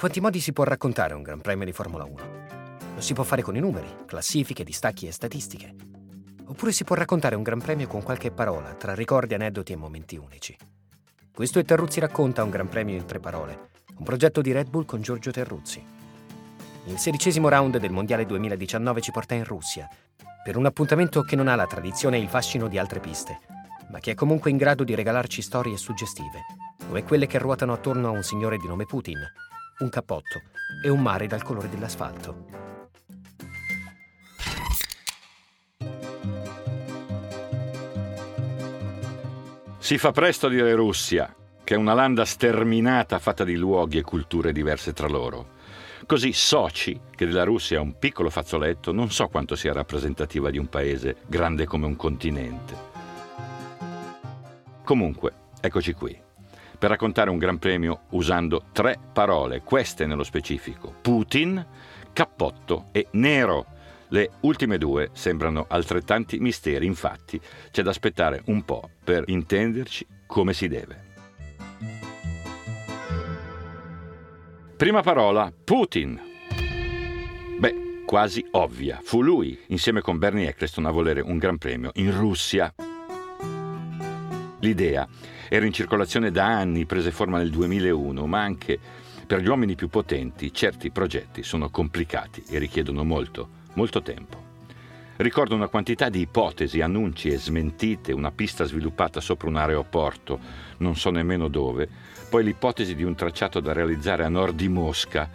Quanti modi si può raccontare un Gran Premio di Formula 1? Lo si può fare con i numeri, classifiche, distacchi e statistiche. Oppure si può raccontare un Gran Premio con qualche parola, tra ricordi, aneddoti e momenti unici. Questo è Terruzzi racconta un Gran Premio in tre parole, un progetto di Red Bull con Giorgio Terruzzi. Il sedicesimo round del Mondiale 2019 ci porta in Russia, per un appuntamento che non ha la tradizione e il fascino di altre piste, ma che è comunque in grado di regalarci storie suggestive, come quelle che ruotano attorno a un signore di nome Putin, un cappotto e un mare dal colore dell'asfalto. Si fa presto a dire Russia, che è una landa sterminata fatta di luoghi e culture diverse tra loro. Così Sochi, che della Russia è un piccolo fazzoletto, non so quanto sia rappresentativa di un paese grande come un continente. Comunque, eccoci qui, per raccontare un Gran Premio usando tre parole, queste nello specifico, Putin, cappotto e nero. Le ultime due sembrano altrettanti misteri, infatti c'è da aspettare un po' per intenderci come si deve. Prima parola, Putin. Beh, quasi ovvia. Fu lui, insieme con Bernie Eccleston, a volere un gran premio in Russia. L'idea era in circolazione da anni, prese forma nel 2001, ma anche per gli uomini più potenti certi progetti sono complicati e richiedono molto, molto tempo. Ricordo una quantità di ipotesi, annunci e smentite, una pista sviluppata sopra un aeroporto, non so nemmeno dove, poi l'ipotesi di un tracciato da realizzare a nord di Mosca.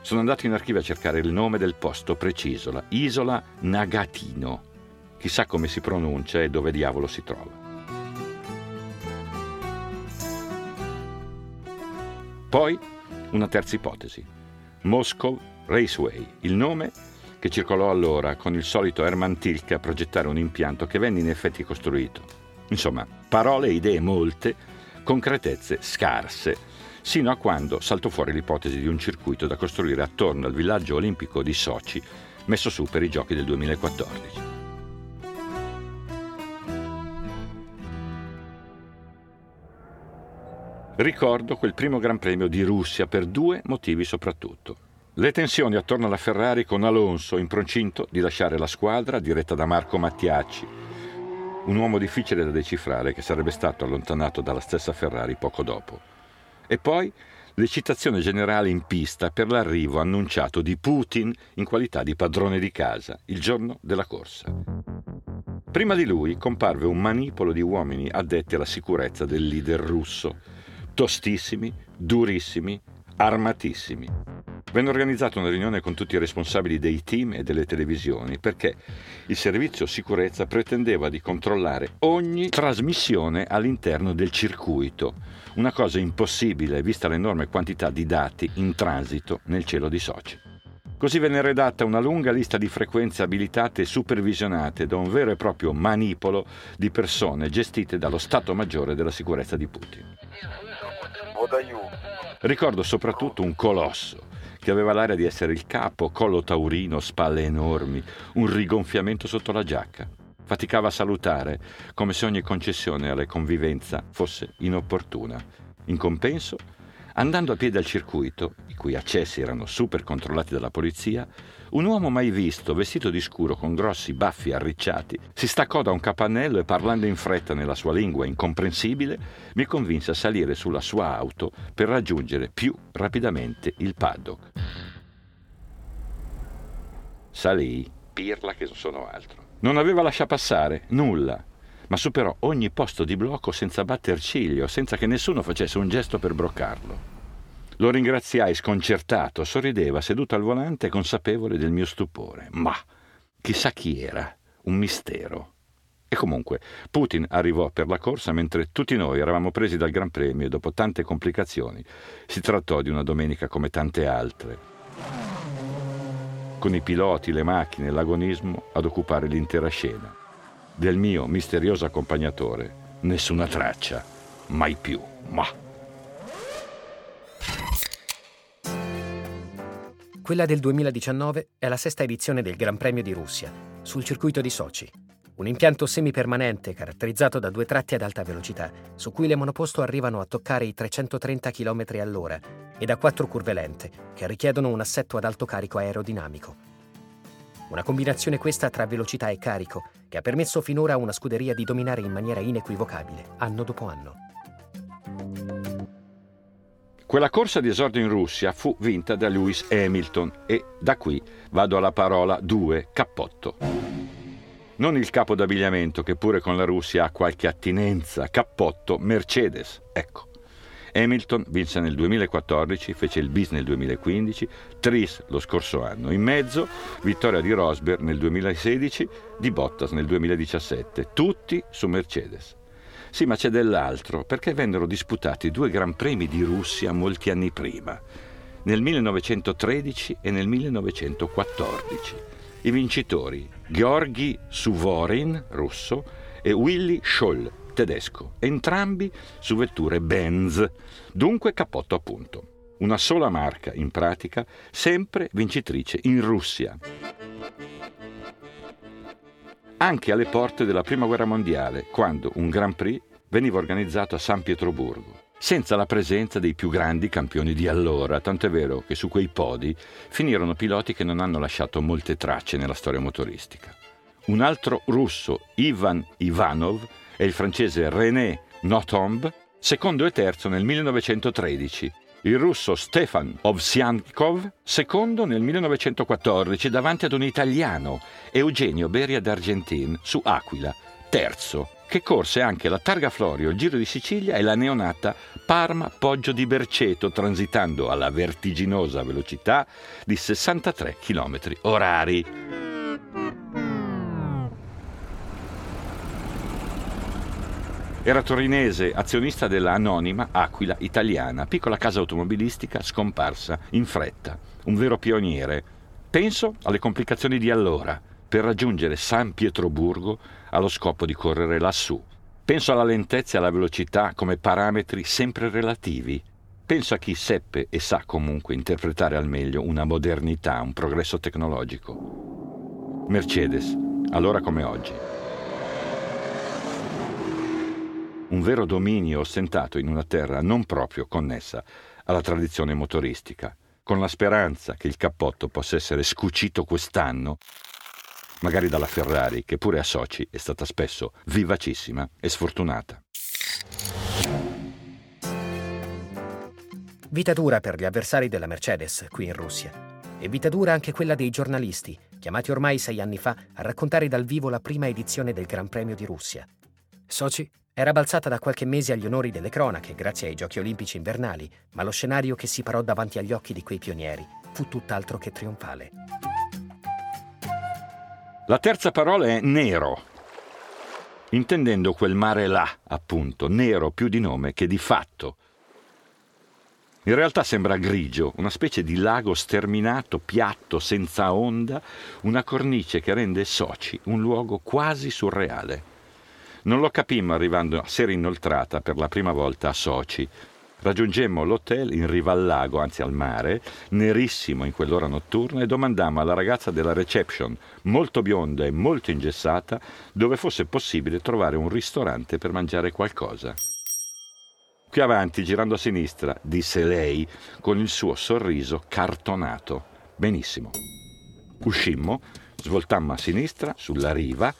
Sono andato in archivio a cercare il nome del posto preciso, la isola Nagatino. Chissà come si pronuncia e dove diavolo si trova. Poi una terza ipotesi. Moscow Raceway, il nome che circolò allora con il solito Hermann Tilke a progettare un impianto che venne in effetti costruito. Insomma, parole e idee molte, concretezze scarse, sino a quando saltò fuori l'ipotesi di un circuito da costruire attorno al villaggio olimpico di Sochi, messo su per i giochi del 2014. Ricordo quel primo Gran Premio di Russia per due motivi soprattutto. Le tensioni attorno alla Ferrari con Alonso in procinto di lasciare la squadra diretta da Marco Mattiacci, un uomo difficile da decifrare che sarebbe stato allontanato dalla stessa Ferrari poco dopo. E poi l'eccitazione generale in pista per l'arrivo annunciato di Putin in qualità di padrone di casa il giorno della corsa. Prima di lui comparve un manipolo di uomini addetti alla sicurezza del leader russo, tostissimi, durissimi, armatissimi. Venne organizzata una riunione con tutti i responsabili dei team e delle televisioni perché il servizio sicurezza pretendeva di controllare ogni trasmissione all'interno del circuito, una cosa impossibile vista l'enorme quantità di dati in transito nel cielo di Sochi. Così venne redatta una lunga lista di frequenze abilitate e supervisionate da un vero e proprio manipolo di persone gestite dallo Stato Maggiore della sicurezza di Putin. Ricordo soprattutto un colosso che aveva l'aria di essere il capo, collo taurino, spalle enormi, un rigonfiamento sotto la giacca. Faticava a salutare, come se ogni concessione alla convivenza fosse inopportuna. In compenso, andando a piedi al circuito, i cui accessi erano super controllati dalla polizia, un uomo mai visto, vestito di scuro con grossi baffi arricciati, si staccò da un capannello e parlando in fretta nella sua lingua incomprensibile, mi convinse a salire sulla sua auto per raggiungere più rapidamente il paddock. Salì, pirla che sono altro. Non aveva lasciato passare nulla, ma superò ogni posto di blocco senza batter ciglio, senza che nessuno facesse un gesto per bloccarlo. Lo ringraziai sconcertato, sorrideva seduto al volante consapevole del mio stupore. Ma chissà chi era, un mistero. E comunque, Putin arrivò per la corsa mentre tutti noi eravamo presi dal Gran Premio e dopo tante complicazioni si trattò di una domenica come tante altre. Con i piloti, le macchine, l'agonismo ad occupare l'intera scena. Del mio misterioso accompagnatore, nessuna traccia, mai più, ma. Quella del 2019 è la sesta edizione del Gran Premio di Russia, sul circuito di Sochi. Un impianto semipermanente caratterizzato da due tratti ad alta velocità, su cui le monoposto arrivano a toccare i 330 km all'ora e da quattro curve lente che richiedono un assetto ad alto carico aerodinamico. Una combinazione questa tra velocità e carico che ha permesso finora a una scuderia di dominare in maniera inequivocabile, anno dopo anno. Quella corsa di esordio in Russia fu vinta da Lewis Hamilton e da qui vado alla parola 2, cappotto. Non il capo d'abbigliamento che pure con la Russia ha qualche attinenza, cappotto Mercedes, ecco. Hamilton vinse nel 2014, fece il bis nel 2015, Tris lo scorso anno. In mezzo, vittoria di Rosberg nel 2016, di Bottas nel 2017, tutti su Mercedes. Sì, ma c'è dell'altro, perché vennero disputati due Gran Premi di Russia molti anni prima, nel 1913 e nel 1914. I vincitori, Georgi Suvorin, russo, e Willy Scholl, tedesco, entrambi su vetture Benz, dunque cappotto a punto. Una sola marca, in pratica, sempre vincitrice in Russia. Anche alle porte della Prima Guerra Mondiale, quando un Grand Prix veniva organizzato a San Pietroburgo, senza la presenza dei più grandi campioni di allora, tant'è vero che su quei podi finirono piloti che non hanno lasciato molte tracce nella storia motoristica. Un altro russo, Ivan Ivanov, e il francese René Nothomb, secondo e terzo nel 1913. Il russo Stefan Ovsiankov, secondo nel 1914 davanti ad un italiano, Eugenio Beria d'Argentin, su Aquila, terzo, che corse anche la Targa Florio, il Giro di Sicilia e la neonata Parma Poggio di Berceto, transitando alla vertiginosa velocità di 63 km orari. Era torinese, azionista della Anonima Aquila Italiana, piccola casa automobilistica scomparsa in fretta, un vero pioniere. Penso alle complicazioni di allora per raggiungere San Pietroburgo allo scopo di correre lassù. Penso alla lentezza e alla velocità come parametri sempre relativi. Penso a chi seppe e sa comunque interpretare al meglio una modernità, un progresso tecnologico. Mercedes, allora come oggi. Un vero dominio ostentato in una terra non proprio connessa alla tradizione motoristica, con la speranza che il cappotto possa essere scucito quest'anno, magari dalla Ferrari, che pure a Sochi è stata spesso vivacissima e sfortunata. Vita dura per gli avversari della Mercedes qui in Russia. E vita dura anche quella dei giornalisti, chiamati ormai sei anni fa a raccontare dal vivo la prima edizione del Gran Premio di Russia. Sochi era balzata da qualche mese agli onori delle cronache grazie ai Giochi olimpici invernali, ma lo scenario che si parò davanti agli occhi di quei pionieri fu tutt'altro che trionfale. La terza parola è nero, intendendo quel mare là, appunto, nero più di nome che di fatto. In realtà sembra grigio, una specie di lago sterminato, piatto, senza onda, una cornice che rende Soci un luogo quasi surreale. Non lo capimmo arrivando a sera inoltrata per la prima volta a Soci. Raggiungemmo l'hotel in riva al lago, anzi al mare, nerissimo in quell'ora notturna, e domandammo alla ragazza della reception, molto bionda e molto ingessata, dove fosse possibile trovare un ristorante per mangiare qualcosa. Qui avanti, girando a sinistra, disse lei, con il suo sorriso cartonato. Benissimo. Uscimmo, svoltammo a sinistra, sulla riva,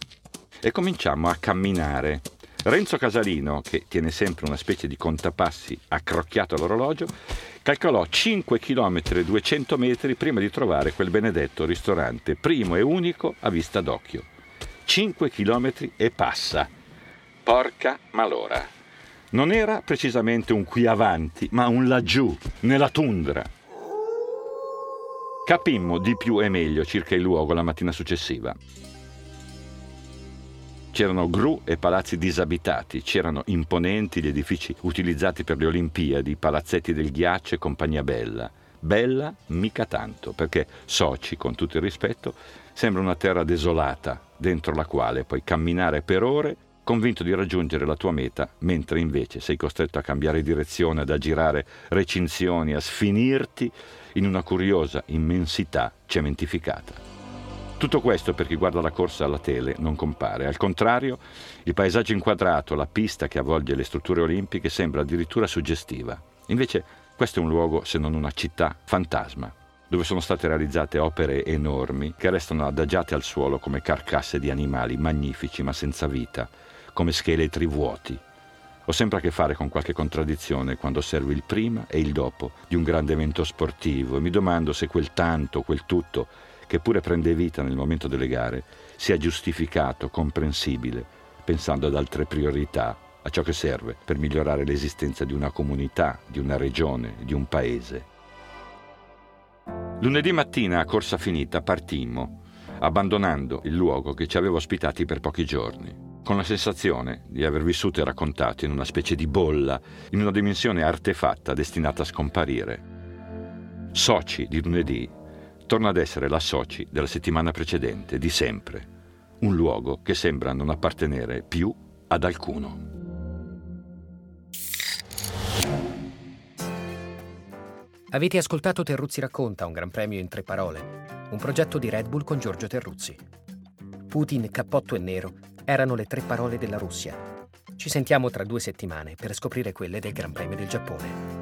e cominciamo a camminare. Renzo Casalino, che tiene sempre una specie di contapassi accrocchiato all'orologio, calcolò 5 km e 200 metri prima di trovare quel benedetto ristorante, primo e unico a vista d'occhio. 5 km e passa. Porca malora. Non era precisamente un qui avanti, ma un laggiù, nella tundra. Capimmo di più e meglio circa il luogo la mattina successiva. C'erano gru e palazzi disabitati, c'erano imponenti gli edifici utilizzati per le Olimpiadi, palazzetti del ghiaccio e compagnia bella. Bella mica tanto, perché Soci, con tutto il rispetto, sembra una terra desolata, dentro la quale puoi camminare per ore convinto di raggiungere la tua meta, mentre invece sei costretto a cambiare direzione, ad aggirare recinzioni, a sfinirti in una curiosa immensità cementificata. Tutto questo per chi guarda la corsa alla tele non compare. Al contrario, il paesaggio inquadrato, la pista che avvolge le strutture olimpiche sembra addirittura suggestiva. Invece Questo è un luogo, se non una città, fantasma, dove sono state realizzate opere enormi che restano adagiate al suolo come carcasse di animali magnifici ma senza vita, come scheletri vuoti. Ho sempre a che fare con qualche contraddizione quando osservo il prima e il dopo di un grande evento sportivo e mi domando se quel tanto, quel tutto, che pure prende vita nel momento delle gare, sia giustificato, comprensibile, pensando ad altre priorità a ciò che serve per migliorare l'esistenza di una comunità, di una regione, di un paese. Lunedì mattina a corsa finita partimmo, abbandonando il luogo che ci aveva ospitati per pochi giorni, con la sensazione di aver vissuto e raccontato in una specie di bolla, in una dimensione artefatta destinata a scomparire. Soci di lunedì torna ad essere la soci della settimana precedente, di sempre, un luogo che sembra non appartenere più ad alcuno. Avete ascoltato Terruzzi racconta, un gran premio in tre parole, un progetto di Red Bull con Giorgio Terruzzi. Putin, cappotto e nero erano le tre parole della Russia. Ci sentiamo tra due settimane per scoprire quelle del Gran Premio del Giappone.